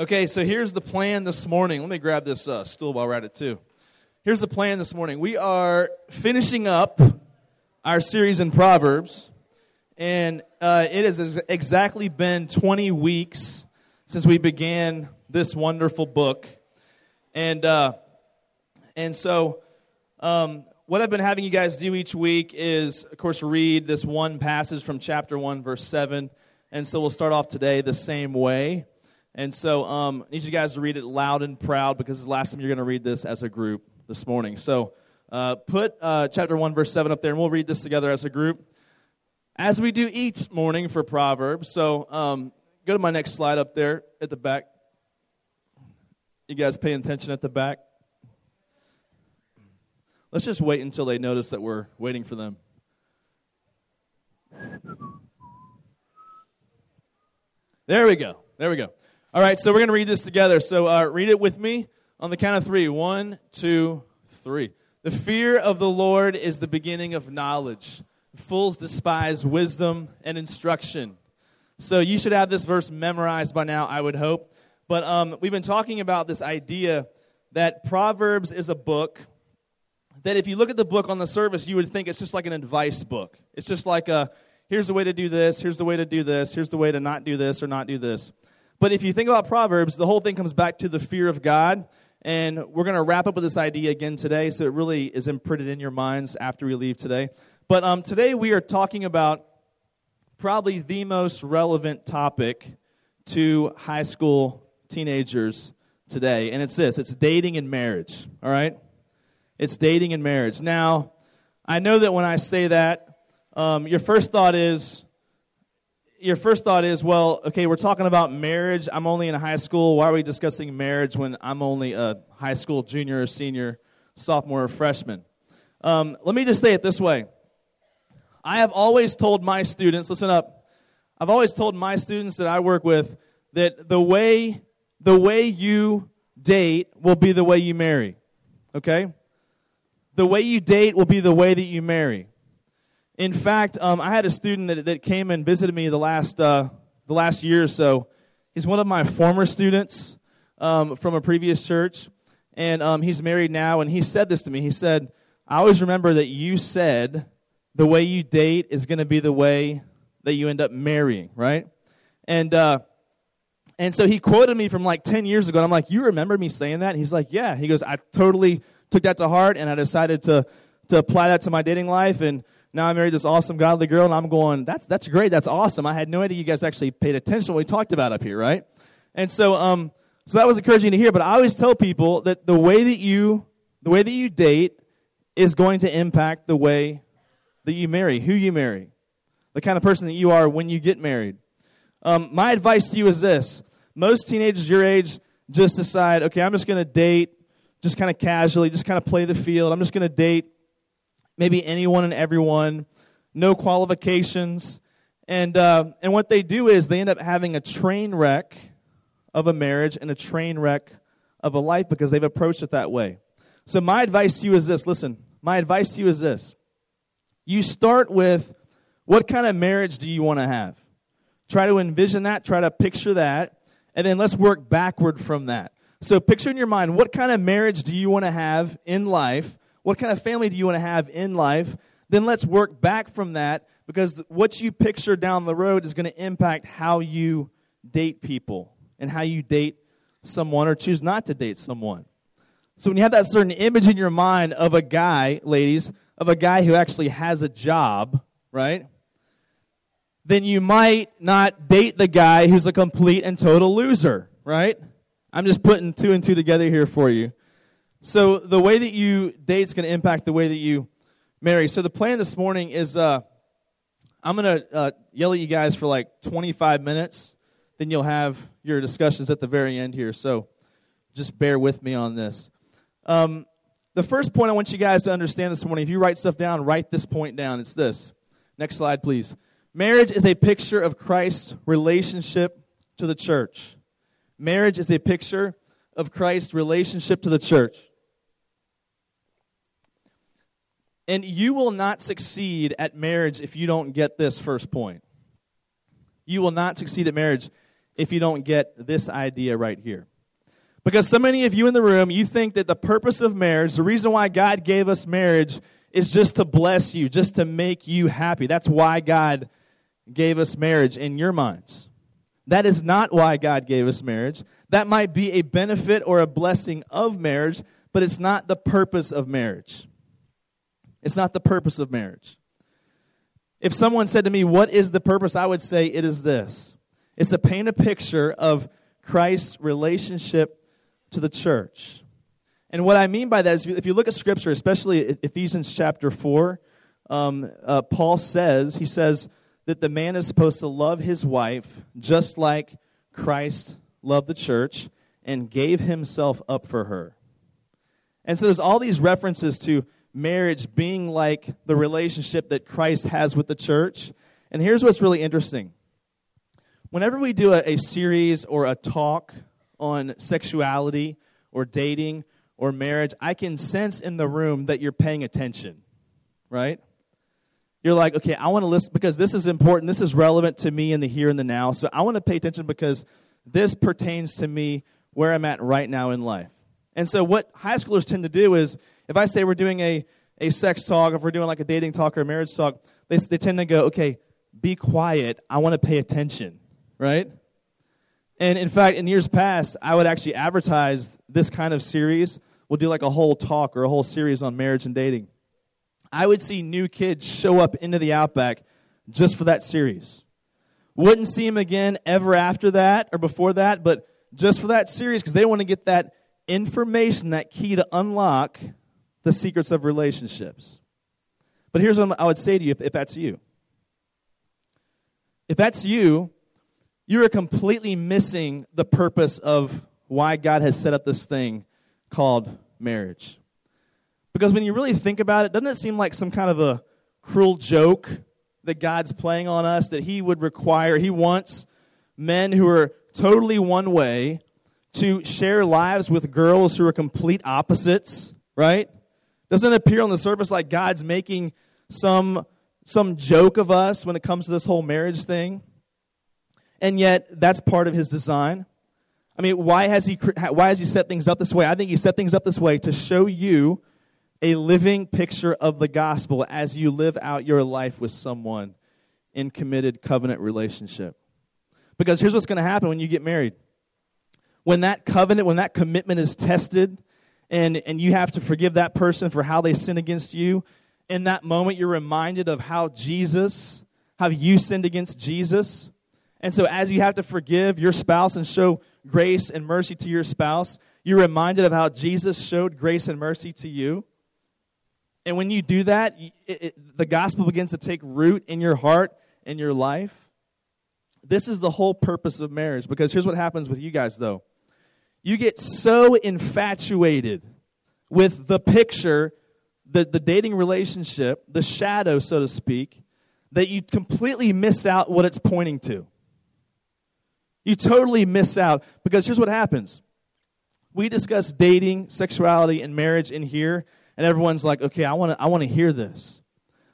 Okay, so here's the plan this morning. Let me grab this uh, stool while we're at it, too. Here's the plan this morning. We are finishing up our series in Proverbs, and uh, it has exactly been 20 weeks since we began this wonderful book. And, uh, and so, um, what I've been having you guys do each week is, of course, read this one passage from chapter 1, verse 7. And so we'll start off today the same way. And so um, I need you guys to read it loud and proud because it's the last time you're going to read this as a group this morning. So uh, put uh, chapter 1, verse 7 up there, and we'll read this together as a group. As we do each morning for Proverbs. So um, go to my next slide up there at the back. You guys paying attention at the back? Let's just wait until they notice that we're waiting for them. There we go. There we go. All right, so we're going to read this together. So uh, read it with me on the count of three. One, two, three. The fear of the Lord is the beginning of knowledge. Fools despise wisdom and instruction. So you should have this verse memorized by now, I would hope. But um, we've been talking about this idea that Proverbs is a book that if you look at the book on the service, you would think it's just like an advice book. It's just like a here's the way to do this, here's the way to do this, here's the way to not do this or not do this. But if you think about Proverbs, the whole thing comes back to the fear of God. And we're going to wrap up with this idea again today, so it really is imprinted in your minds after we leave today. But um, today we are talking about probably the most relevant topic to high school teenagers today, and it's this it's dating and marriage, all right? It's dating and marriage. Now, I know that when I say that, um, your first thought is, your first thought is, well, okay, we're talking about marriage. I'm only in high school. Why are we discussing marriage when I'm only a high school junior or senior, sophomore or freshman? Um, let me just say it this way I have always told my students, listen up, I've always told my students that I work with that the way, the way you date will be the way you marry. Okay? The way you date will be the way that you marry. In fact, um, I had a student that, that came and visited me the last, uh, the last year or so. He's one of my former students um, from a previous church, and um, he's married now. And he said this to me. He said, I always remember that you said the way you date is going to be the way that you end up marrying, right? And, uh, and so he quoted me from like 10 years ago, and I'm like, You remember me saying that? And he's like, Yeah. He goes, I totally took that to heart, and I decided to, to apply that to my dating life. And now I married this awesome godly girl, and I'm going, that's, that's great, that's awesome. I had no idea you guys actually paid attention to what we talked about up here, right? And so, um, so that was encouraging to hear. But I always tell people that the way that you, the way that you date is going to impact the way that you marry, who you marry, the kind of person that you are when you get married. Um, my advice to you is this most teenagers your age just decide, okay, I'm just going to date just kind of casually, just kind of play the field. I'm just going to date maybe anyone and everyone, no qualifications. And, uh, and what they do is they end up having a train wreck of a marriage and a train wreck of a life because they've approached it that way. So, my advice to you is this listen, my advice to you is this. You start with what kind of marriage do you want to have? Try to envision that, try to picture that, and then let's work backward from that. So, picture in your mind what kind of marriage do you want to have in life? What kind of family do you want to have in life? Then let's work back from that because what you picture down the road is going to impact how you date people and how you date someone or choose not to date someone. So when you have that certain image in your mind of a guy, ladies, of a guy who actually has a job, right? Then you might not date the guy who's a complete and total loser, right? I'm just putting two and two together here for you. So the way that you date is going to impact the way that you marry. So the plan this morning is uh, I'm going to uh, yell at you guys for like 25 minutes. Then you'll have your discussions at the very end here. So just bear with me on this. Um, the first point I want you guys to understand this morning, if you write stuff down, write this point down. It's this. Next slide, please. Marriage is a picture of Christ's relationship to the church. Marriage is a picture of Christ's relationship to the church. And you will not succeed at marriage if you don't get this first point. You will not succeed at marriage if you don't get this idea right here. Because so many of you in the room, you think that the purpose of marriage, the reason why God gave us marriage, is just to bless you, just to make you happy. That's why God gave us marriage in your minds. That is not why God gave us marriage. That might be a benefit or a blessing of marriage, but it's not the purpose of marriage. It's not the purpose of marriage. If someone said to me, What is the purpose? I would say it is this it's to paint a picture of Christ's relationship to the church. And what I mean by that is if you look at Scripture, especially Ephesians chapter 4, um, uh, Paul says, he says that the man is supposed to love his wife just like Christ loved the church and gave himself up for her. And so there's all these references to marriage being like the relationship that Christ has with the church. And here's what's really interesting. Whenever we do a, a series or a talk on sexuality or dating or marriage, I can sense in the room that you're paying attention, right? You're like, okay, I want to listen because this is important. This is relevant to me in the here and the now. So I want to pay attention because this pertains to me where I'm at right now in life. And so, what high schoolers tend to do is if I say we're doing a, a sex talk, if we're doing like a dating talk or a marriage talk, they, they tend to go, okay, be quiet. I want to pay attention, right? And in fact, in years past, I would actually advertise this kind of series. We'll do like a whole talk or a whole series on marriage and dating. I would see new kids show up into the Outback just for that series. Wouldn't see them again ever after that or before that, but just for that series because they want to get that information, that key to unlock the secrets of relationships. But here's what I would say to you if, if that's you. If that's you, you are completely missing the purpose of why God has set up this thing called marriage. Because when you really think about it, doesn't it seem like some kind of a cruel joke that God's playing on us that He would require, He wants men who are totally one way to share lives with girls who are complete opposites, right? Doesn't appear on the surface like God's making some, some joke of us when it comes to this whole marriage thing? And yet, that's part of his design. I mean, why has he, why has he set things up this way? I think he set things up this way to show you a living picture of the gospel as you live out your life with someone in committed covenant relationship. Because here's what's going to happen when you get married when that covenant, when that commitment is tested, and, and you have to forgive that person for how they sin against you, in that moment you're reminded of how Jesus, how you sinned against Jesus. And so as you have to forgive your spouse and show grace and mercy to your spouse, you're reminded of how Jesus showed grace and mercy to you. And when you do that, it, it, the gospel begins to take root in your heart and your life. This is the whole purpose of marriage because here's what happens with you guys, though you get so infatuated with the picture, the, the dating relationship, the shadow, so to speak, that you completely miss out what it's pointing to. You totally miss out because here's what happens. We discuss dating, sexuality, and marriage in here, and everyone's like, okay, I want to I wanna hear this.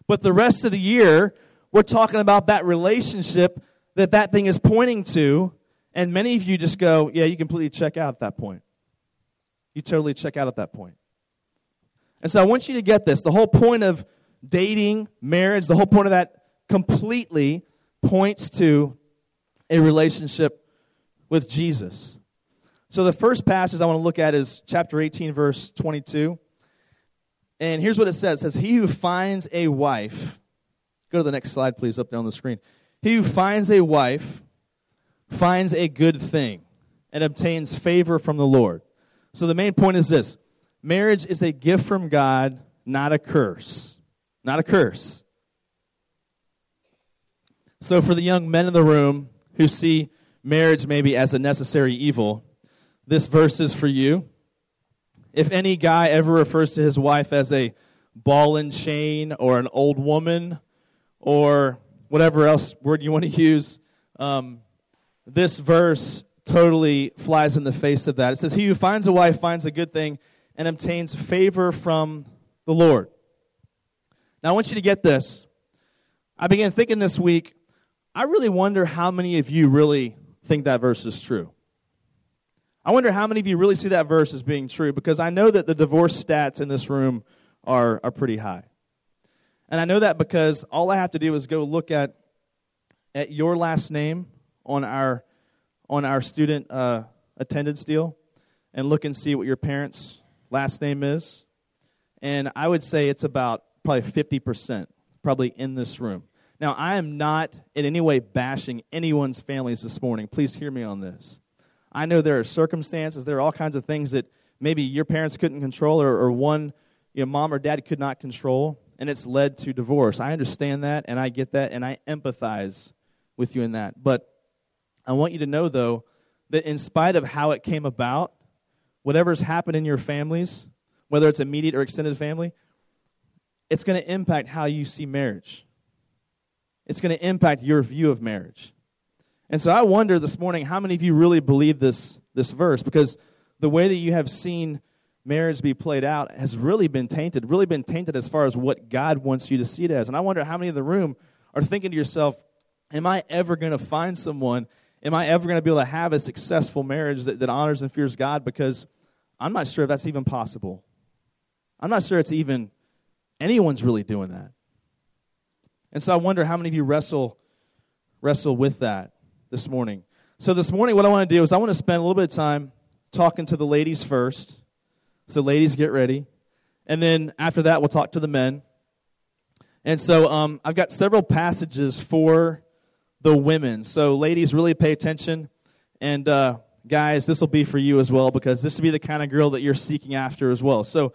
But the rest of the year, we're talking about that relationship that that thing is pointing to, and many of you just go, yeah, you completely check out at that point. You totally check out at that point. And so I want you to get this. The whole point of dating, marriage, the whole point of that completely points to a relationship with Jesus. So the first passage I want to look at is chapter 18, verse 22. And here's what it says. It says, He who finds a wife, go to the next slide, please, up there on the screen. He who finds a wife finds a good thing and obtains favor from the Lord. So the main point is this marriage is a gift from God, not a curse. Not a curse. So for the young men in the room who see marriage maybe as a necessary evil, this verse is for you. If any guy ever refers to his wife as a ball and chain or an old woman or whatever else word you want to use, um, this verse totally flies in the face of that. It says, He who finds a wife finds a good thing and obtains favor from the Lord. Now, I want you to get this. I began thinking this week, I really wonder how many of you really think that verse is true. I wonder how many of you really see that verse as being true because I know that the divorce stats in this room are, are pretty high. And I know that because all I have to do is go look at, at your last name on our, on our student uh, attendance deal and look and see what your parents' last name is. And I would say it's about probably 50% probably in this room. Now, I am not in any way bashing anyone's families this morning. Please hear me on this. I know there are circumstances, there are all kinds of things that maybe your parents couldn't control or, or one, you know, mom or dad could not control, and it's led to divorce. I understand that, and I get that, and I empathize with you in that. But I want you to know, though, that in spite of how it came about, whatever's happened in your families, whether it's immediate or extended family, it's going to impact how you see marriage. It's going to impact your view of marriage. And so I wonder this morning how many of you really believe this, this verse because the way that you have seen marriage be played out has really been tainted, really been tainted as far as what God wants you to see it as. And I wonder how many in the room are thinking to yourself, Am I ever going to find someone? Am I ever going to be able to have a successful marriage that, that honors and fears God? Because I'm not sure if that's even possible. I'm not sure it's even anyone's really doing that. And so I wonder how many of you wrestle wrestle with that this morning. So this morning what I want to do is I want to spend a little bit of time talking to the ladies first. So ladies get ready. And then after that we'll talk to the men. And so um, I've got several passages for the women. So ladies really pay attention and uh, guys, this will be for you as well because this will be the kind of girl that you're seeking after as well. So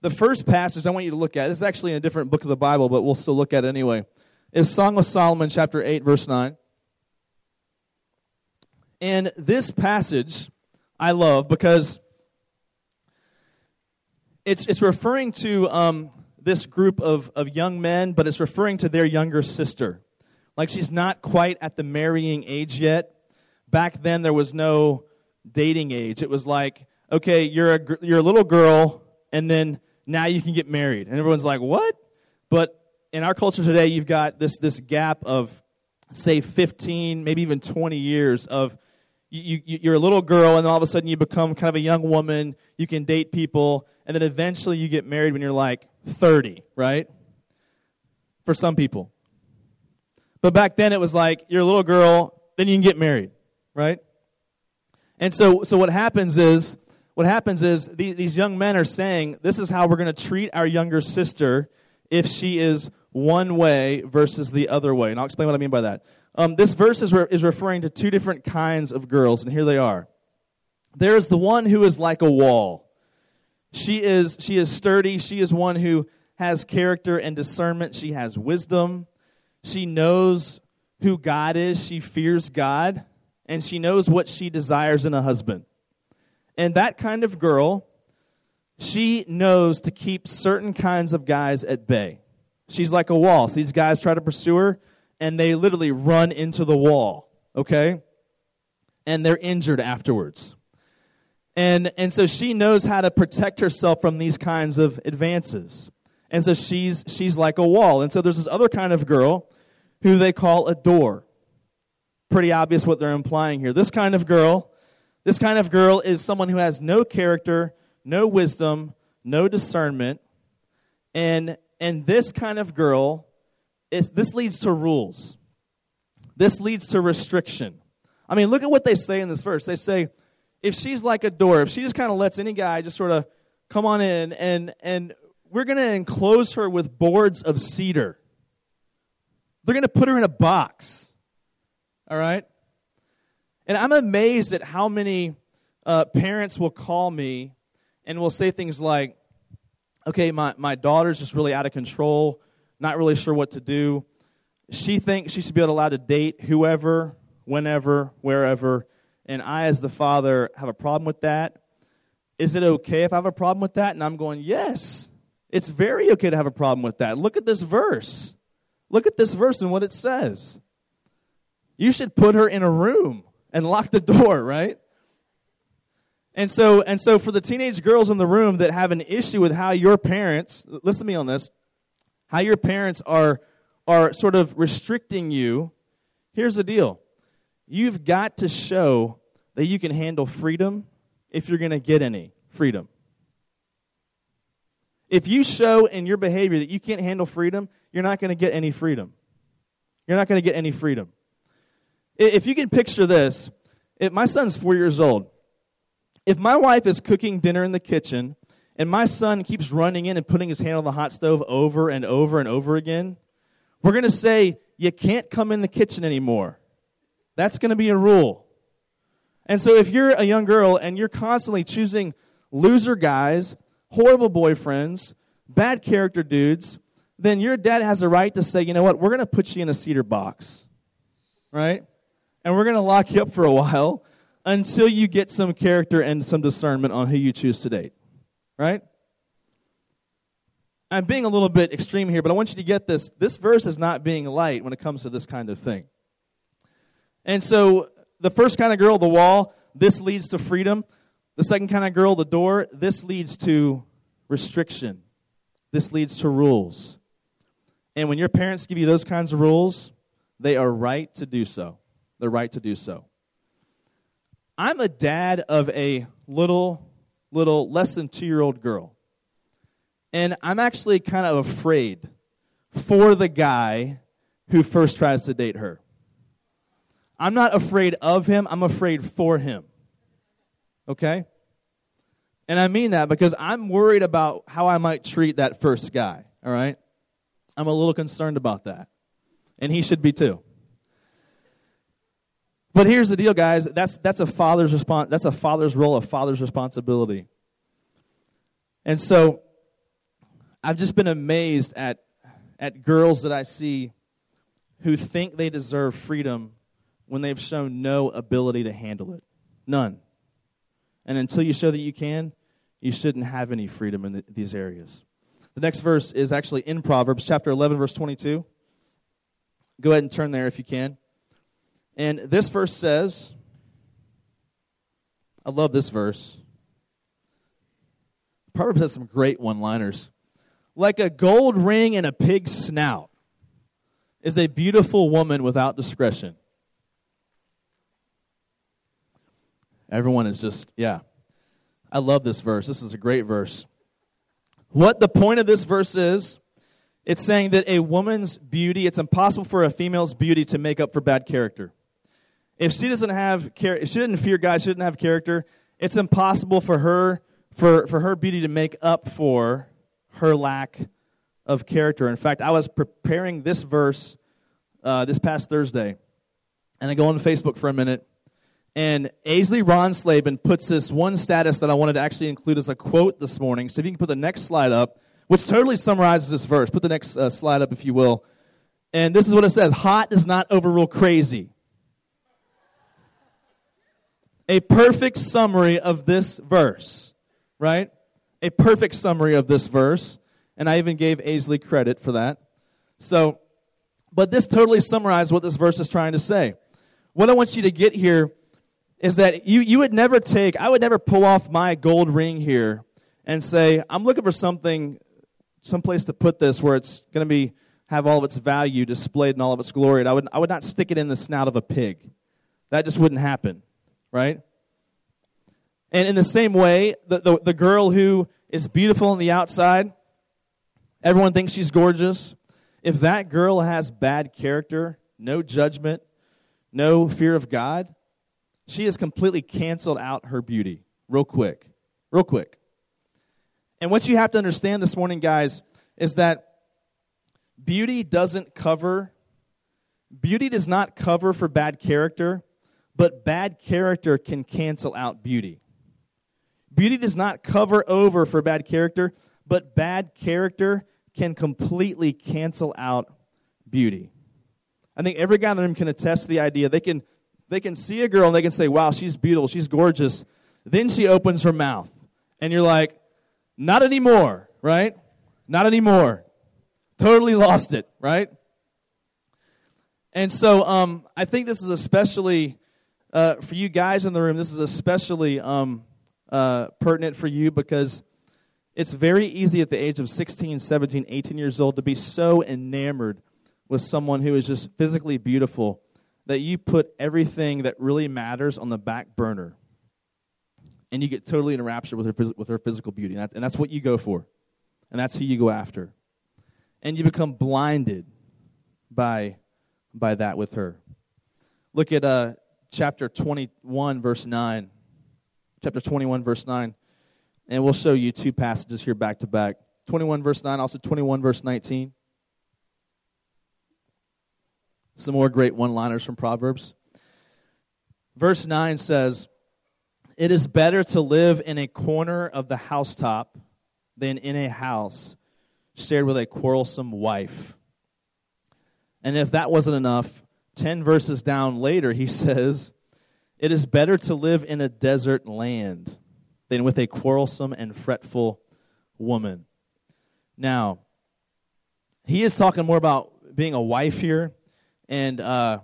the first passage I want you to look at, this is actually in a different book of the Bible, but we'll still look at it anyway, is Song of Solomon, chapter 8, verse 9. And this passage I love because it's, it's referring to um, this group of, of young men, but it's referring to their younger sister. Like she's not quite at the marrying age yet. Back then, there was no dating age. It was like, okay, you're a, you're a little girl, and then now you can get married. And everyone's like, what? But in our culture today, you've got this, this gap of, say, 15, maybe even 20 years of you, you, you're a little girl, and then all of a sudden you become kind of a young woman. You can date people, and then eventually you get married when you're like 30, right? For some people. But back then it was like you're a little girl, then you can get married, right? And so, so what happens is what happens is these, these young men are saying, this is how we're going to treat our younger sister if she is one way versus the other way. And I'll explain what I mean by that. Um, this verse is, re- is referring to two different kinds of girls, and here they are. There is the one who is like a wall. She is, she is sturdy. She is one who has character and discernment. She has wisdom. She knows who God is. She fears God. And she knows what she desires in a husband. And that kind of girl, she knows to keep certain kinds of guys at bay. She's like a wall. So these guys try to pursue her, and they literally run into the wall, okay? And they're injured afterwards. And, and so she knows how to protect herself from these kinds of advances. And so she's, she's like a wall. And so there's this other kind of girl who they call a door. Pretty obvious what they're implying here. This kind of girl this kind of girl is someone who has no character, no wisdom, no discernment. And, and this kind of girl, is, this leads to rules. This leads to restriction. I mean, look at what they say in this verse. They say, if she's like a door, if she just kind of lets any guy just sort of come on in, and, and we're going to enclose her with boards of cedar. They're going to put her in a box. All right? And I'm amazed at how many uh, parents will call me and will say things like, okay, my, my daughter's just really out of control, not really sure what to do. She thinks she should be allowed to date whoever, whenever, wherever. And I, as the father, have a problem with that. Is it okay if I have a problem with that? And I'm going, yes, it's very okay to have a problem with that. Look at this verse. Look at this verse and what it says. You should put her in a room and lock the door, right? And so, and so for the teenage girls in the room that have an issue with how your parents, listen to me on this, how your parents are, are sort of restricting you, here's the deal. you've got to show that you can handle freedom if you're going to get any freedom. If you show in your behavior that you can't handle freedom, you're not going to get any freedom. You're not going to get any freedom. If you can picture this, if my son's four years old. If my wife is cooking dinner in the kitchen and my son keeps running in and putting his hand on the hot stove over and over and over again, we're going to say, You can't come in the kitchen anymore. That's going to be a rule. And so if you're a young girl and you're constantly choosing loser guys, horrible boyfriends, bad character dudes, then your dad has a right to say, you know what, we're going to put you in a cedar box. Right? And we're going to lock you up for a while until you get some character and some discernment on who you choose to date. Right? I'm being a little bit extreme here, but I want you to get this. This verse is not being light when it comes to this kind of thing. And so, the first kind of girl, the wall, this leads to freedom. The second kind of girl, the door, this leads to restriction. This leads to rules. And when your parents give you those kinds of rules, they are right to do so. They're right to do so. I'm a dad of a little, little, less than two year old girl. And I'm actually kind of afraid for the guy who first tries to date her. I'm not afraid of him, I'm afraid for him. Okay? And I mean that because I'm worried about how I might treat that first guy, all right? I'm a little concerned about that. And he should be too. But here's the deal, guys. That's, that's a father's response. That's a father's role, a father's responsibility. And so I've just been amazed at, at girls that I see who think they deserve freedom when they've shown no ability to handle it. None. And until you show that you can, you shouldn't have any freedom in the, these areas. The next verse is actually in Proverbs chapter 11, verse 22. Go ahead and turn there if you can. And this verse says, I love this verse. Proverbs has some great one liners. Like a gold ring in a pig's snout is a beautiful woman without discretion. Everyone is just, yeah. I love this verse. This is a great verse. What the point of this verse is, it's saying that a woman's beauty, it's impossible for a female's beauty to make up for bad character. If she doesn't have care, if she didn't fear God, she didn't have character, it's impossible for her for, for her beauty to make up for her lack of character. In fact, I was preparing this verse uh, this past Thursday, and I go on Facebook for a minute, and Aisley Ronslaben puts this one status that I wanted to actually include as a quote this morning. So if you can put the next slide up, which totally summarizes this verse. Put the next uh, slide up, if you will. And this is what it says Hot does not overrule crazy. A perfect summary of this verse, right? A perfect summary of this verse. And I even gave Aisley credit for that. So, but this totally summarizes what this verse is trying to say. What I want you to get here is that you, you would never take, I would never pull off my gold ring here and say, I'm looking for something, some place to put this where it's going to be, have all of its value displayed in all of its glory. And I would, I would not stick it in the snout of a pig. That just wouldn't happen, right? And in the same way, the, the, the girl who is beautiful on the outside, everyone thinks she's gorgeous. If that girl has bad character, no judgment, no fear of God, she has completely canceled out her beauty real quick. Real quick. And what you have to understand this morning, guys, is that beauty doesn't cover, beauty does not cover for bad character, but bad character can cancel out beauty. Beauty does not cover over for bad character, but bad character can completely cancel out beauty. I think every guy in the room can attest to the idea they can they can see a girl and they can say, wow, she's beautiful, she's gorgeous. Then she opens her mouth. And you're like, not anymore, right? Not anymore. Totally lost it, right? And so um, I think this is especially, uh, for you guys in the room, this is especially um, uh, pertinent for you because it's very easy at the age of 16, 17, 18 years old to be so enamored with someone who is just physically beautiful that you put everything that really matters on the back burner and you get totally enraptured with her, with her physical beauty. And, and that's what you go for. And that's who you go after. And you become blinded by, by that with her. Look at uh, chapter 21, verse 9. Chapter 21, verse 9. And we'll show you two passages here back to back 21, verse 9, also 21, verse 19. Some more great one liners from Proverbs. Verse 9 says, It is better to live in a corner of the housetop than in a house shared with a quarrelsome wife. And if that wasn't enough, 10 verses down later, he says, It is better to live in a desert land than with a quarrelsome and fretful woman. Now, he is talking more about being a wife here and uh,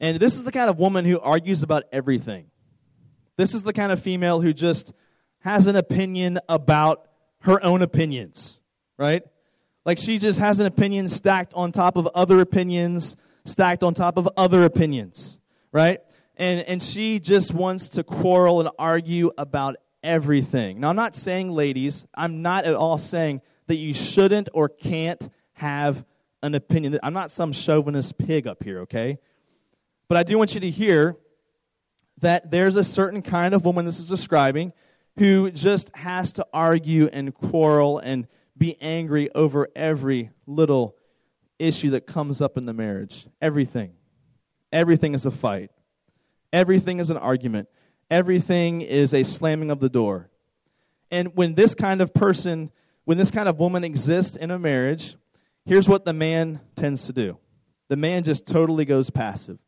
and this is the kind of woman who argues about everything. This is the kind of female who just has an opinion about her own opinions, right? Like she just has an opinion stacked on top of other opinions, stacked on top of other opinions, right? And and she just wants to quarrel and argue about everything. Now I'm not saying ladies, I'm not at all saying that you shouldn't or can't have an opinion. That I'm not some chauvinist pig up here, okay? But I do want you to hear that there's a certain kind of woman this is describing who just has to argue and quarrel and be angry over every little issue that comes up in the marriage. Everything. Everything is a fight. Everything is an argument. Everything is a slamming of the door. And when this kind of person, when this kind of woman exists in a marriage, here's what the man tends to do the man just totally goes passive.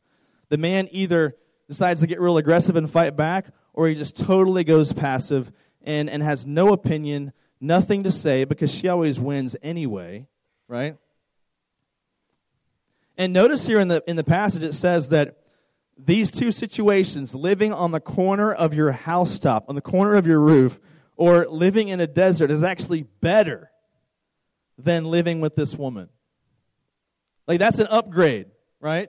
The man either decides to get real aggressive and fight back, or he just totally goes passive and, and has no opinion, nothing to say, because she always wins anyway, right? And notice here in the, in the passage it says that these two situations, living on the corner of your housetop, on the corner of your roof, or living in a desert, is actually better than living with this woman. Like, that's an upgrade, right?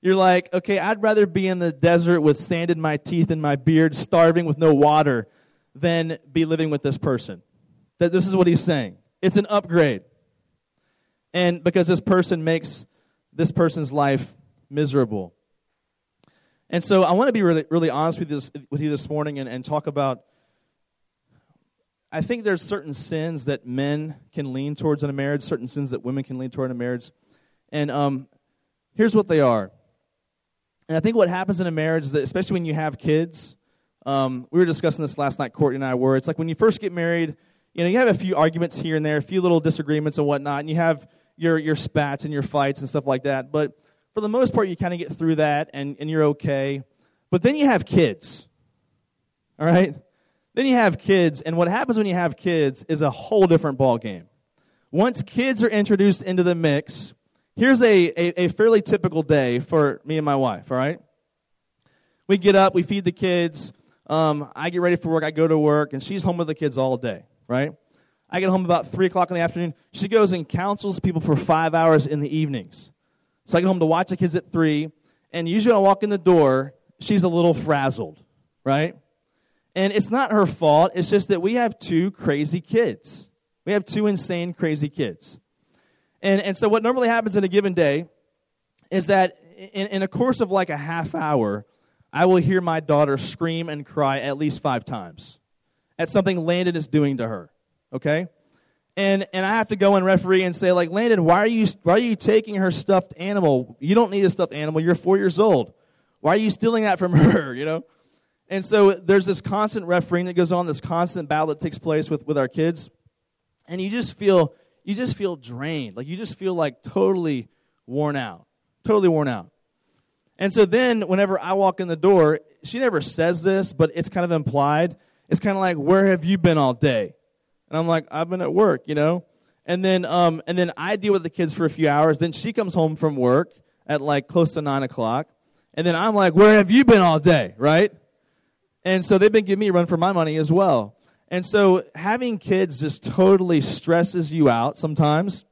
You're like, okay, I'd rather be in the desert with sand in my teeth and my beard, starving with no water, than be living with this person. That this is what he's saying. It's an upgrade. And because this person makes this person's life miserable. And so I want to be really, really honest with you this, with you this morning and, and talk about I think there's certain sins that men can lean towards in a marriage, certain sins that women can lean toward in a marriage. And um, here's what they are. And I think what happens in a marriage is that, especially when you have kids, um, we were discussing this last night, Courtney and I were. It's like when you first get married, you know, you have a few arguments here and there, a few little disagreements and whatnot, and you have your, your spats and your fights and stuff like that. But for the most part, you kind of get through that and, and you're okay. But then you have kids, all right? Then you have kids, and what happens when you have kids is a whole different ball game. Once kids are introduced into the mix, here's a, a, a fairly typical day for me and my wife, all right? We get up, we feed the kids, um, I get ready for work, I go to work, and she's home with the kids all day, right? I get home about 3 o'clock in the afternoon. She goes and counsels people for five hours in the evenings. So I get home to watch the kids at 3, and usually when I walk in the door, she's a little frazzled, right? And it's not her fault. It's just that we have two crazy kids. We have two insane, crazy kids. And, and so, what normally happens in a given day is that in, in a course of like a half hour, I will hear my daughter scream and cry at least five times at something Landon is doing to her. Okay? And, and I have to go and referee and say, like, Landon, why are, you, why are you taking her stuffed animal? You don't need a stuffed animal. You're four years old. Why are you stealing that from her? You know? And so there's this constant refereeing that goes on, this constant battle that takes place with, with our kids. And you just feel you just feel drained. Like you just feel like totally worn out. Totally worn out. And so then whenever I walk in the door, she never says this, but it's kind of implied. It's kind of like, "Where have you been all day?" And I'm like, "I've been at work," you know. And then um, and then I deal with the kids for a few hours. Then she comes home from work at like close to nine o'clock. And then I'm like, "Where have you been all day?" Right? And so they've been giving me a run for my money as well. And so having kids just totally stresses you out sometimes.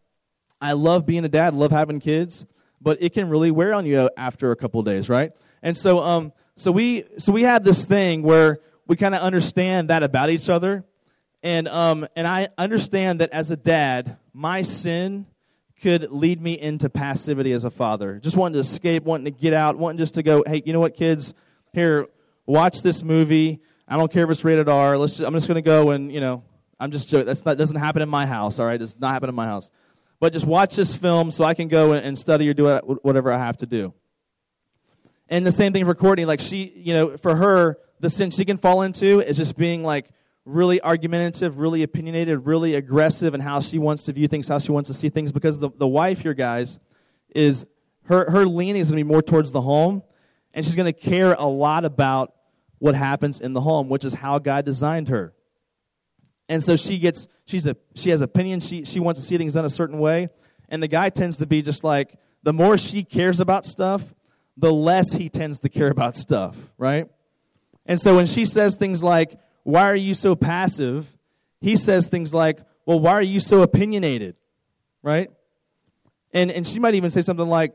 I love being a dad, love having kids, but it can really wear on you after a couple days, right? And so, um, so we, so we have this thing where we kind of understand that about each other, and um, and I understand that as a dad, my sin could lead me into passivity as a father, just wanting to escape, wanting to get out, wanting just to go, hey, you know what, kids, here, watch this movie. I don't care if it's rated R. Let's just, I'm just going to go and you know, I'm just joking. That's not doesn't happen in my house. All right, it's not happen in my house. But just watch this film so I can go and study or do whatever I have to do. And the same thing for Courtney. Like she, you know, for her, the sin she can fall into is just being like really argumentative, really opinionated, really aggressive in how she wants to view things, how she wants to see things. Because the, the wife here, guys, is her, her leaning is going to be more towards the home, and she's going to care a lot about what happens in the home, which is how God designed her. And so she gets, she's a, she has opinions, she, she wants to see things done a certain way. And the guy tends to be just like, the more she cares about stuff, the less he tends to care about stuff, right? And so when she says things like, why are you so passive? He says things like, Well, why are you so opinionated? Right? And, and she might even say something like,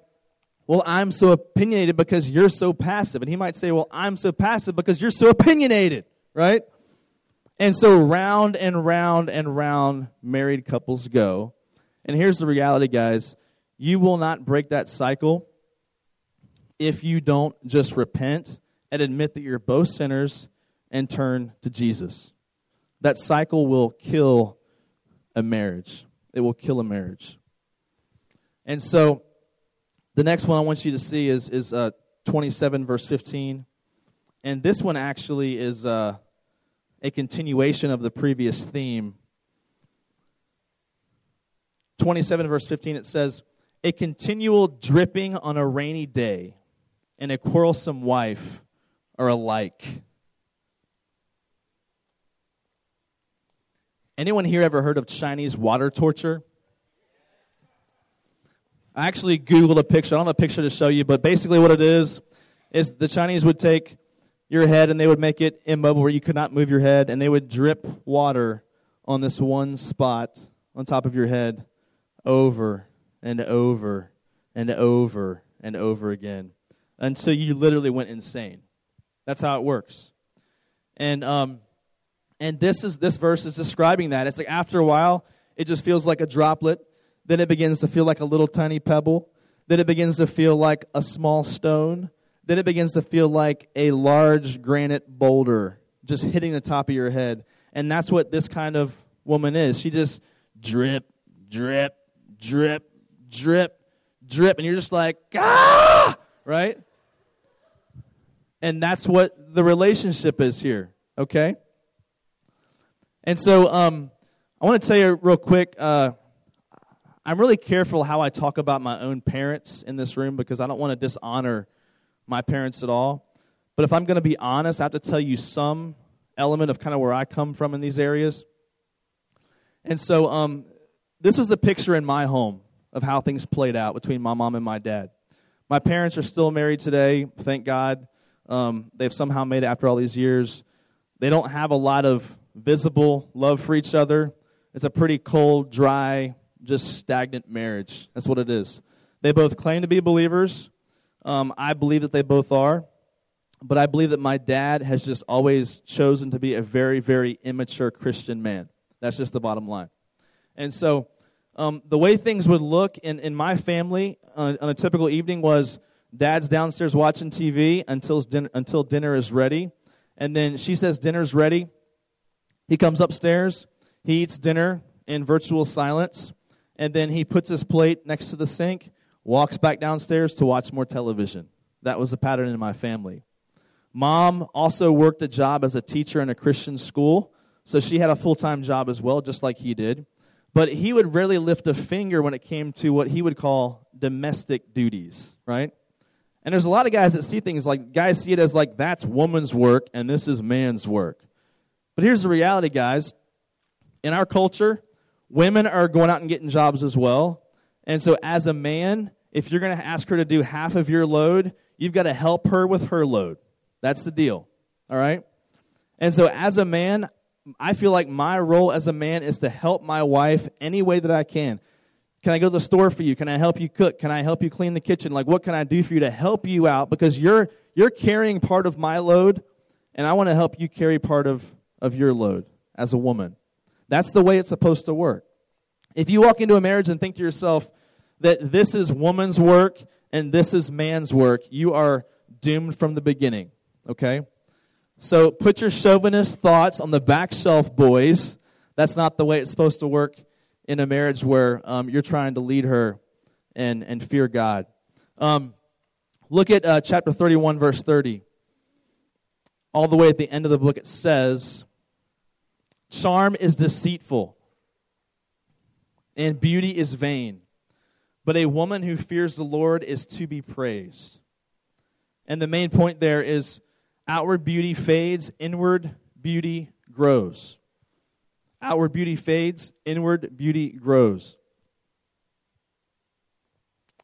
Well, I'm so opinionated because you're so passive. And he might say, Well, I'm so passive because you're so opinionated. Right? And so round and round and round married couples go. And here's the reality, guys you will not break that cycle if you don't just repent and admit that you're both sinners and turn to Jesus. That cycle will kill a marriage. It will kill a marriage. And so the next one I want you to see is, is uh, 27, verse 15. And this one actually is uh, a continuation of the previous theme. 27, verse 15, it says, A continual dripping on a rainy day and a quarrelsome wife are alike Anyone here ever heard of Chinese water torture? I actually Googled a picture. I don't have a picture to show you, but basically what it is is the Chinese would take your head and they would make it immobile where you could not move your head, and they would drip water on this one spot on top of your head over and over and over and over again until you literally went insane. That's how it works. And um, and this is this verse is describing that. It's like after a while, it just feels like a droplet. Then it begins to feel like a little tiny pebble. Then it begins to feel like a small stone. Then it begins to feel like a large granite boulder just hitting the top of your head. And that's what this kind of woman is. She just drip, drip, drip, drip, drip. And you're just like, ah! Right? And that's what the relationship is here, okay? And so um, I want to tell you real quick uh, I'm really careful how I talk about my own parents in this room because I don't want to dishonor my parents at all. But if I'm going to be honest, I have to tell you some element of kind of where I come from in these areas. And so um, this was the picture in my home of how things played out between my mom and my dad. My parents are still married today, thank God. Um, they've somehow made it after all these years. They don't have a lot of visible love for each other. It's a pretty cold, dry, just stagnant marriage. That's what it is. They both claim to be believers. Um, I believe that they both are. But I believe that my dad has just always chosen to be a very, very immature Christian man. That's just the bottom line. And so um, the way things would look in, in my family on, on a typical evening was dad's downstairs watching TV until, until dinner is ready. And then she says, Dinner's ready. He comes upstairs, he eats dinner in virtual silence, and then he puts his plate next to the sink, walks back downstairs to watch more television. That was the pattern in my family. Mom also worked a job as a teacher in a Christian school, so she had a full time job as well, just like he did. But he would rarely lift a finger when it came to what he would call domestic duties, right? And there's a lot of guys that see things like, guys see it as like, that's woman's work and this is man's work. But here's the reality, guys. In our culture, women are going out and getting jobs as well. And so, as a man, if you're going to ask her to do half of your load, you've got to help her with her load. That's the deal. All right? And so, as a man, I feel like my role as a man is to help my wife any way that I can. Can I go to the store for you? Can I help you cook? Can I help you clean the kitchen? Like, what can I do for you to help you out? Because you're, you're carrying part of my load, and I want to help you carry part of, of your load as a woman. That's the way it's supposed to work. If you walk into a marriage and think to yourself that this is woman's work and this is man's work, you are doomed from the beginning. Okay? So put your chauvinist thoughts on the back shelf, boys. That's not the way it's supposed to work in a marriage where um, you're trying to lead her and, and fear God. Um, look at uh, chapter 31, verse 30. All the way at the end of the book, it says, Charm is deceitful, and beauty is vain. But a woman who fears the Lord is to be praised. And the main point there is outward beauty fades, inward beauty grows. Outward beauty fades, inward beauty grows.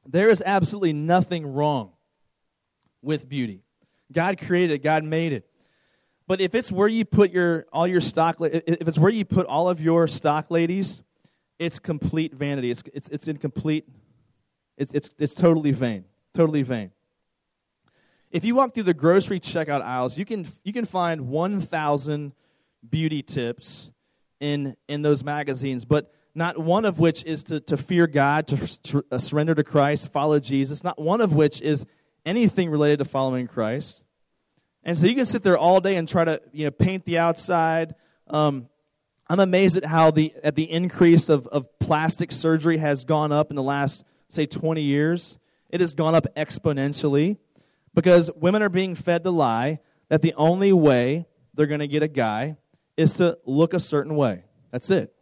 There is absolutely nothing wrong with beauty. God created it, God made it. But if it's where you put your all your stock if it's where you put all of your stock ladies, it's complete vanity. It's it's it's incomplete. It's it's it's totally vain. Totally vain. If you walk through the grocery checkout aisles, you can you can find 1000 beauty tips in, in those magazines, but not one of which is to, to fear God, to, to uh, surrender to Christ, follow Jesus, not one of which is anything related to following Christ. And so you can sit there all day and try to you know, paint the outside. Um, I'm amazed at how the, at the increase of, of plastic surgery has gone up in the last, say, 20 years. It has gone up exponentially because women are being fed the lie that the only way they're going to get a guy is to look a certain way. That's it.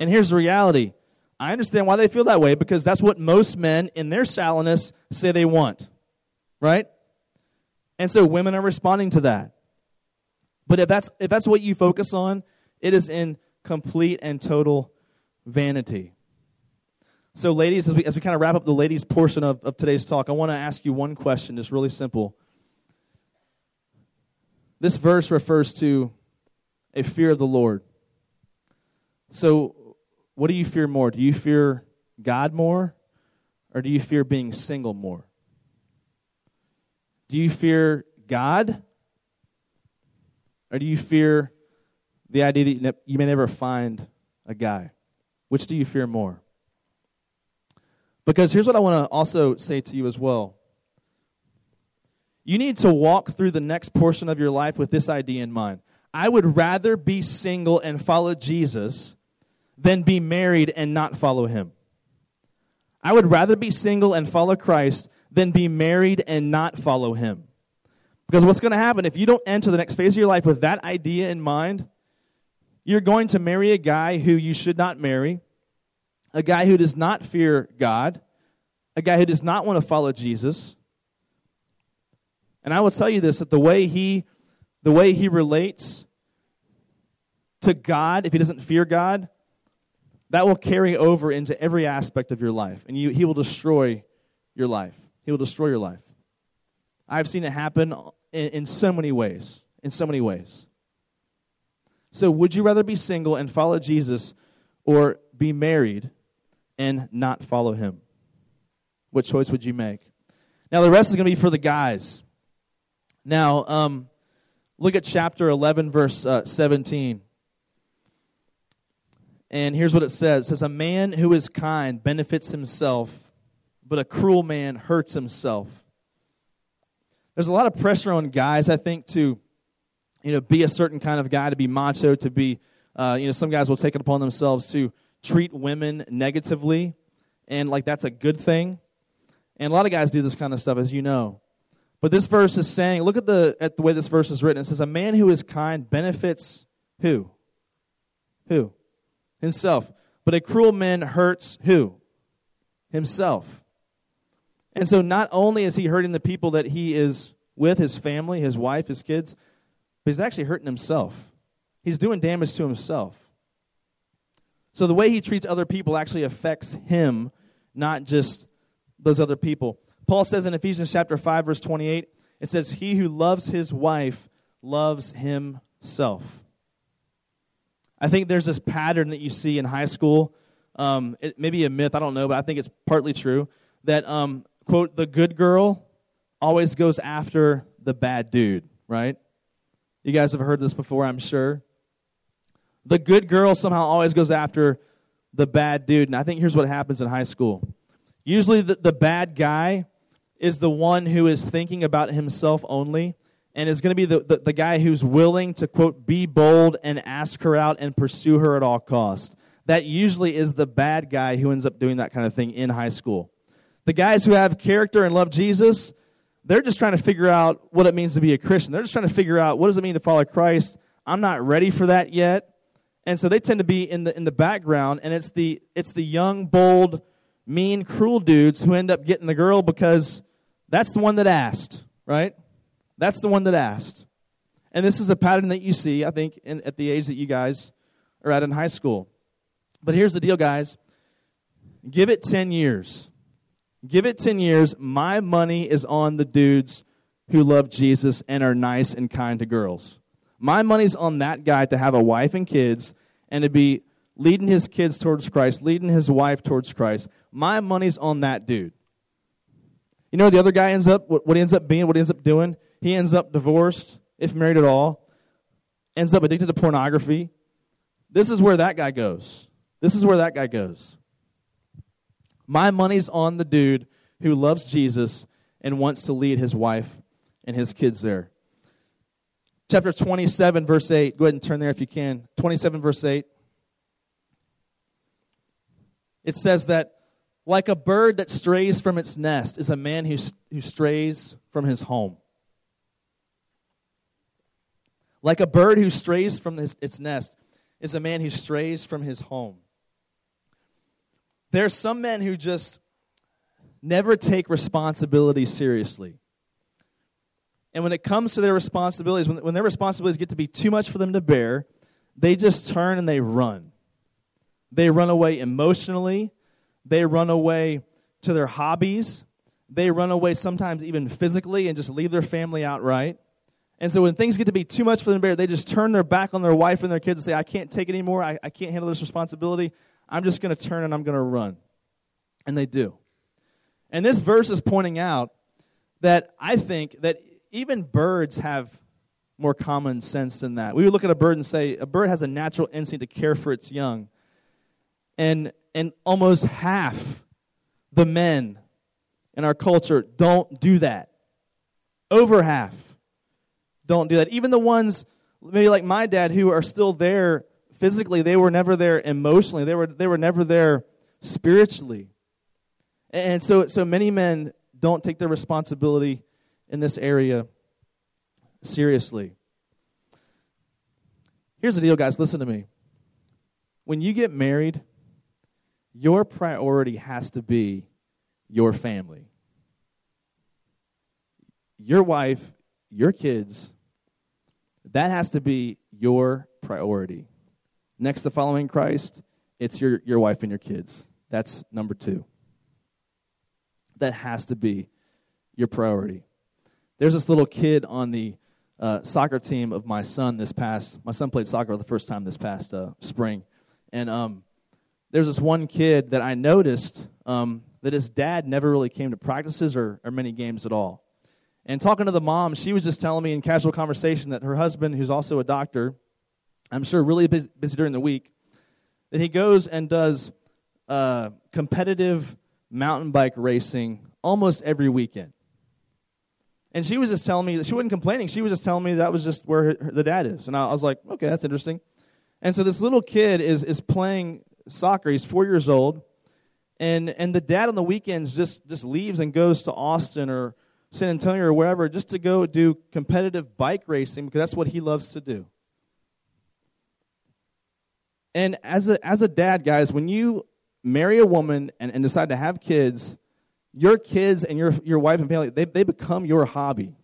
And here's the reality I understand why they feel that way because that's what most men in their shallowness say they want. Right? And so women are responding to that. But if that's if that's what you focus on, it is in complete and total vanity. So, ladies, as we, as we kind of wrap up the ladies' portion of, of today's talk, I want to ask you one question, It's really simple. This verse refers to a fear of the Lord. So, what do you fear more? Do you fear God more, or do you fear being single more? Do you fear God, or do you fear the idea that you may never find a guy? Which do you fear more? Because here's what I want to also say to you as well. You need to walk through the next portion of your life with this idea in mind. I would rather be single and follow Jesus than be married and not follow him. I would rather be single and follow Christ than be married and not follow him. Because what's going to happen if you don't enter the next phase of your life with that idea in mind, you're going to marry a guy who you should not marry, a guy who does not fear God, a guy who does not want to follow Jesus. And I will tell you this that the way he the way he relates to God, if he doesn't fear God, that will carry over into every aspect of your life. And you, he will destroy your life. He will destroy your life. I've seen it happen in, in so many ways. In so many ways. So, would you rather be single and follow Jesus or be married and not follow him? What choice would you make? Now, the rest is going to be for the guys. Now, um, Look at chapter 11, verse uh, 17. And here's what it says It says, A man who is kind benefits himself, but a cruel man hurts himself. There's a lot of pressure on guys, I think, to you know, be a certain kind of guy, to be macho, to be, uh, you know, some guys will take it upon themselves to treat women negatively, and like that's a good thing. And a lot of guys do this kind of stuff, as you know. But this verse is saying, look at the at the way this verse is written. It says, "A man who is kind benefits who? Who? Himself. But a cruel man hurts who? Himself." And so not only is he hurting the people that he is with, his family, his wife, his kids, but he's actually hurting himself. He's doing damage to himself. So the way he treats other people actually affects him, not just those other people. Paul says in Ephesians chapter 5 verse 28, it says he who loves his wife loves himself. I think there's this pattern that you see in high school um, it may be a myth, I don't know, but I think it's partly true, that, um, quote, the good girl always goes after the bad dude, right? You guys have heard this before, I'm sure. The good girl somehow always goes after the bad dude. And I think here's what happens in high school. Usually, the, the bad guy is the one who is thinking about himself only and is going to be the, the, the, guy who's willing to, quote, be bold and ask her out and pursue her at all cost. That usually is the bad guy who ends up doing that kind of thing in high school. The guys who have character and love Jesus, they're just trying to figure out what it means to be a Christian. They're just trying to figure out what does it mean to follow Christ. I'm not ready for that yet. And so they tend to be in the, in the background, and it's the, it's the young, bold, mean, cruel dudes who end up getting the girl because that's the one that asked, right? That's the one that asked. And this is a pattern that you see, I think, in, at the age that you guys are at in high school. But here's the deal, guys give it 10 years. Give it 10 years. My money is on the dudes who love Jesus and are nice and kind to girls. My money's on that guy to have a wife and kids and to be leading his kids towards Christ, leading his wife towards Christ. My money's on that dude. You know the other guy ends up, what, ends up being, what ends up doing? He ends up divorced, if married at all, ends up addicted to pornography. This is where that guy goes. This is where that guy goes. My money's on the dude who loves Jesus and wants to lead his wife and his kids there. Chapter 27, verse 8. Go ahead and turn there if you can. 27, verse 8. It says that, like a bird that strays from its nest is a man who, who strays from his home. Like a bird who strays from his, its nest is a man who strays from his home. There are some men who just never take responsibility seriously. And when it comes to their responsibilities, when, when their responsibilities get to be too much for them to bear, they just turn and they run. They run away emotionally, they run away to their hobbies, they run away sometimes even physically and just leave their family outright. And so when things get to be too much for them to bear, they just turn their back on their wife and their kids and say, I can't take it anymore. I, I can't handle this responsibility. I'm just going to turn and I'm going to run. And they do. And this verse is pointing out that I think that even birds have more common sense than that. We would look at a bird and say, a bird has a natural instinct to care for its young. And, and almost half the men in our culture don't do that. Over half don't do that. Even the ones, maybe like my dad, who are still there physically, they were never there emotionally. They were, they were never there spiritually. And so, so many men don't take their responsibility in this area seriously. Here's the deal, guys. Listen to me. When you get married, your priority has to be your family. Your wife, your kids, that has to be your priority. Next to following Christ, it's your, your wife and your kids. That's number two. That has to be your priority. There's this little kid on the uh, soccer team of my son this past, my son played soccer for the first time this past uh, spring. And um, there's this one kid that I noticed um, that his dad never really came to practices or, or many games at all. And talking to the mom, she was just telling me in casual conversation that her husband, who's also a doctor, I'm sure really busy, busy during the week, that he goes and does uh, competitive mountain bike racing almost every weekend. And she was just telling me, she wasn't complaining, she was just telling me that was just where her, the dad is. And I, I was like, okay, that's interesting. And so this little kid is, is playing soccer. He's four years old. And, and the dad on the weekends just, just leaves and goes to Austin or San Antonio or wherever just to go do competitive bike racing because that's what he loves to do. And as a, as a dad, guys, when you marry a woman and, and decide to have kids, your kids and your, your wife and family, they, they become your hobby.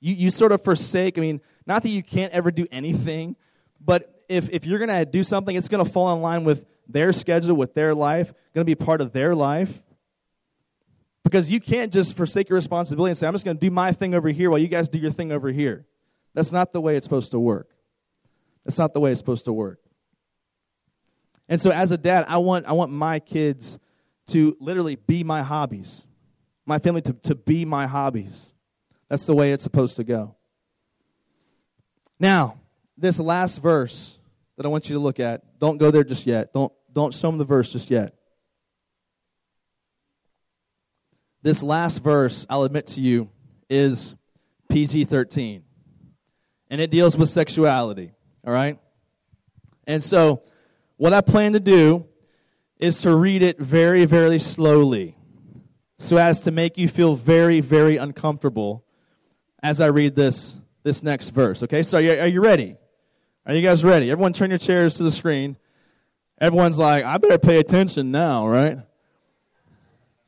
You, you sort of forsake, I mean, not that you can't ever do anything, but if, if you're going to do something, it's going to fall in line with their schedule, with their life, going to be part of their life. Because you can't just forsake your responsibility and say, I'm just going to do my thing over here while you guys do your thing over here. That's not the way it's supposed to work. That's not the way it's supposed to work. And so as a dad, I want I want my kids to literally be my hobbies. My family to, to be my hobbies. That's the way it's supposed to go. Now, this last verse that I want you to look at, don't go there just yet. Don't don't show them the verse just yet. This last verse, I'll admit to you, is PG 13. And it deals with sexuality. All right? And so, what I plan to do is to read it very, very slowly so as to make you feel very, very uncomfortable as I read this, this next verse. Okay? So, are you, ready? Are you guys ready? Everyone, turn your chairs to the screen. Everyone's like, I better pay attention now, right?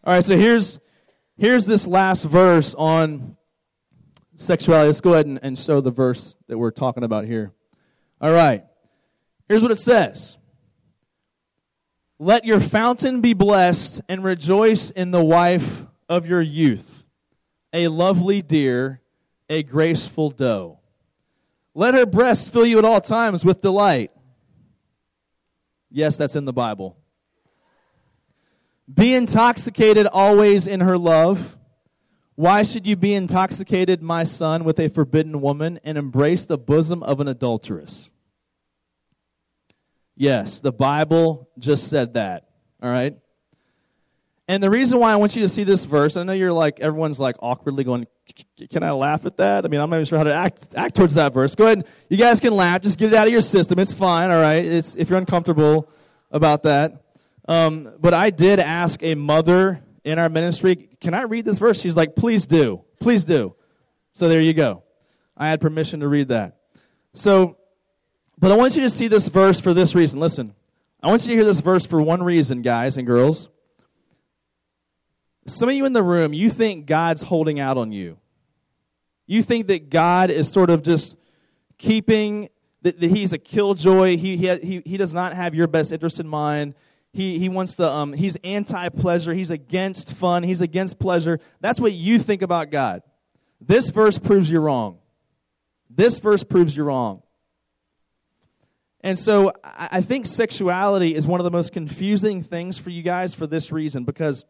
All right, so here's, here's this last verse on sexuality. Let's go ahead and, and show the verse that we're talking about here. All right. Here's what it says Let your fountain be blessed and rejoice in the wife of your youth, a lovely deer, a graceful doe. Let her breasts fill you at all times with delight. Yes, that's in the Bible. Be intoxicated always in her love. Why should you be intoxicated, my son, with a forbidden woman and embrace the bosom of an adulteress? Yes, the Bible just said that. All right? And the reason why I want you to see this verse, I know you're like, everyone's like awkwardly going, can I laugh at that? I mean, I'm not even sure how to act, act towards that verse. Go ahead. You guys can laugh. Just get it out of your system. It's fine, all right? It's, if you're uncomfortable about that. Um, but I did ask a mother in our ministry, can I read this verse? She's like, please do. Please do. So there you go. I had permission to read that. So but I want you to see this verse for this reason. Listen, I want you to hear this verse for one reason, guys and girls. Some of you in the room, you think God's holding out on you. You think that God is sort of just keeping, that, that He's a killjoy. He, he, he, he does not have your best interest in mind. He, he wants to, um, he's anti pleasure. He's against fun. He's against pleasure. That's what you think about God. This verse proves you're wrong. This verse proves you're wrong. And so I think sexuality is one of the most confusing things for you guys for this reason because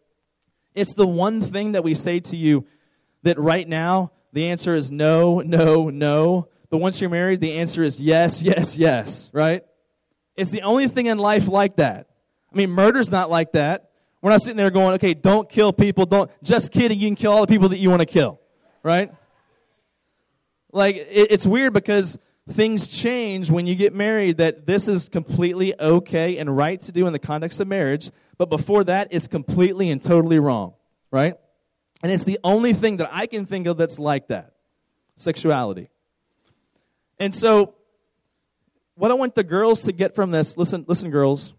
it's the one thing that we say to you that right now the answer is no, no, no. But once you're married, the answer is yes, yes, yes, right? It's the only thing in life like that. I mean, murder's not like that. We're not sitting there going, okay, don't kill people. Don't, just kidding, you can kill all the people that you want to kill, right? Like, it, it's weird because things change when you get married that this is completely okay and right to do in the context of marriage, but before that, it's completely and totally wrong, right? And it's the only thing that I can think of that's like that sexuality. And so, what I want the girls to get from this, listen, listen, girls,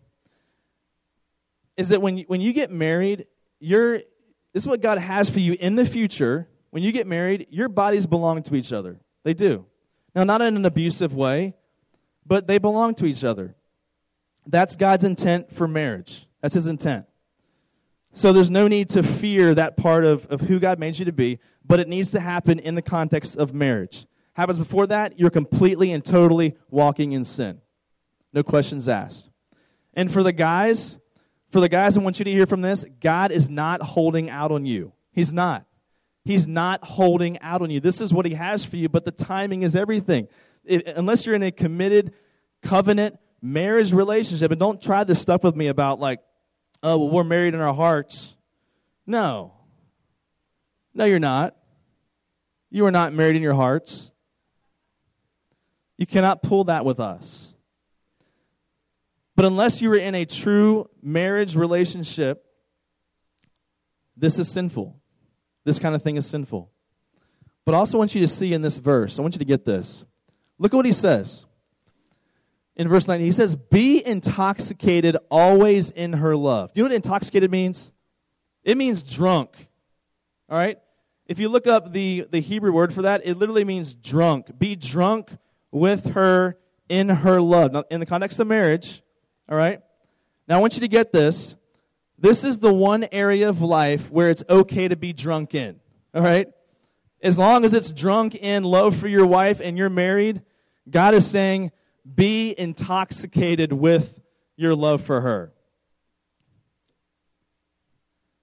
is that when you, when you get married, you're, this is what God has for you in the future. When you get married, your bodies belong to each other. They do. Now, not in an abusive way, but they belong to each other. That's God's intent for marriage. That's his intent. So there's no need to fear that part of, of who God made you to be, but it needs to happen in the context of marriage. Happens before that, you're completely and totally walking in sin. No questions asked. And for the guys, for the guys, I want you to hear from this God is not holding out on you. He's not. He's not holding out on you. This is what He has for you, but the timing is everything. It, unless you're in a committed covenant marriage relationship, and don't try this stuff with me about, like, oh, well, we're married in our hearts. No. No, you're not. You are not married in your hearts. You cannot pull that with us. But unless you are in a true marriage relationship, this is sinful. This kind of thing is sinful. But I also want you to see in this verse, I want you to get this. Look at what he says. In verse 9, he says, Be intoxicated always in her love. Do you know what intoxicated means? It means drunk. All right? If you look up the, the Hebrew word for that, it literally means drunk. Be drunk with her in her love. Now, in the context of marriage, all right? Now, I want you to get this. This is the one area of life where it's okay to be drunk in. All right? As long as it's drunk in love for your wife and you're married, God is saying, be intoxicated with your love for her.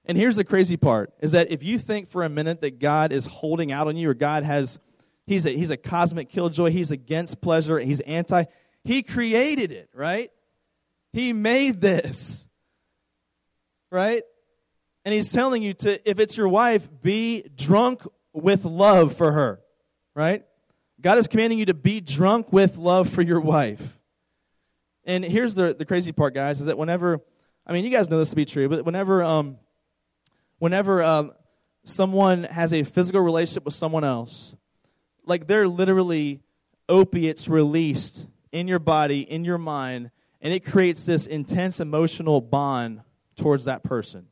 And here's the crazy part is that if you think for a minute that God is holding out on you or God has he's a he's a cosmic killjoy, he's against pleasure, he's anti, he created it, right? He made this. Right? And he's telling you to if it's your wife, be drunk with love for her, right? God is commanding you to be drunk with love for your wife. And here's the, the crazy part, guys, is that whenever, I mean, you guys know this to be true, but whenever, um, whenever um, someone has a physical relationship with someone else, like they're literally opiates released in your body, in your mind, and it creates this intense emotional bond towards that person.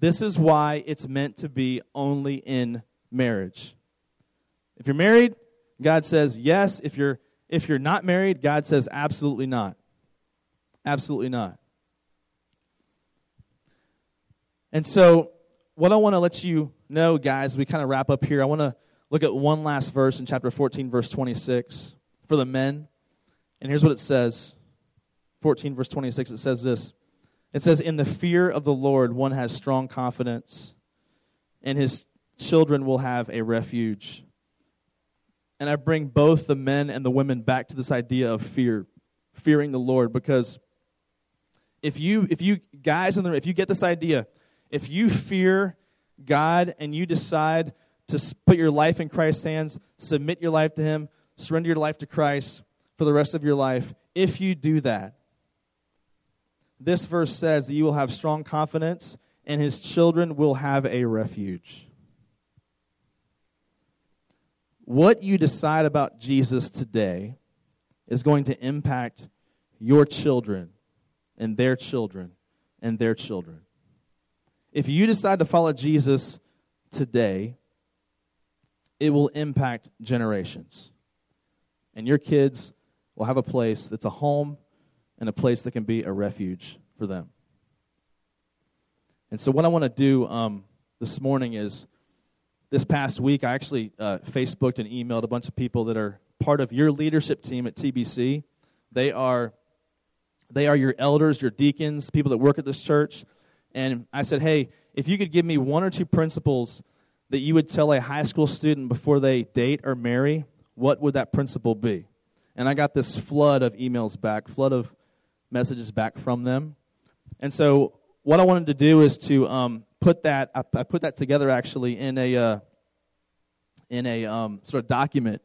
This is why it's meant to be only in marriage. If you're married, God says yes. If you're if you're not married, God says absolutely not. Absolutely not. And so, what I want to let you know, guys, we kind of wrap up here. I want to look at one last verse in chapter 14, verse 26 for the men. And here's what it says 14, verse 26. It says this It says, In the fear of the Lord, one has strong confidence, and his children will have a refuge. And I bring both the men and the women back to this idea of fear, fearing the Lord, because if you, if you guys in the if you get this idea, if you fear God and you decide to put your life in Christ's hands, submit your life to Him, surrender your life to Christ for the rest of your life, if you do that, this verse says that you will have strong confidence and His children will have a refuge. what you decide about Jesus today is going to impact your children and their children and their children. If you decide to follow Jesus today, it will impact generations. And your kids will have a place that's a home and a place that can be a refuge for them. And so, what I want to do um, this morning is this past week, I actually uh, Facebooked and emailed a bunch of people that are part of your leadership team at TBC. They are they are your elders, your deacons, people that work at this church. And I said, hey, if you could give me one or two principles that you would tell a high school student before they date or marry, what would that principle be? And I got this flood of emails back, flood of messages back from them. And so what I wanted to do is to um, put that I, put that together actually in a uh, in a um, sort of document.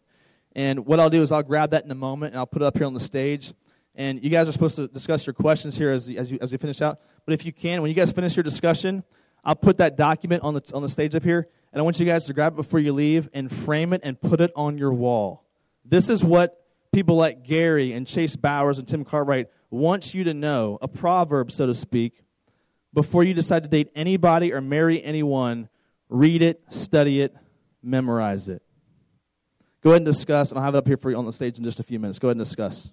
And what I'll do is I'll grab that in a moment and I'll put it up here on the stage. And you guys are supposed to discuss your questions here as as you as we finish out. But if you can, when you guys finish your discussion, I'll put that document on the on the stage up here, and I want you guys to grab it before you leave and frame it and put it on your wall. This is what people like Gary and Chase Bowers and Tim Cartwright want you to know, a proverb, so to speak, before you decide to date anybody or marry anyone, read it, study it, memorize it. Go ahead and discuss, and I'll have it up here for you on the stage in just a few minutes. Go ahead and discuss.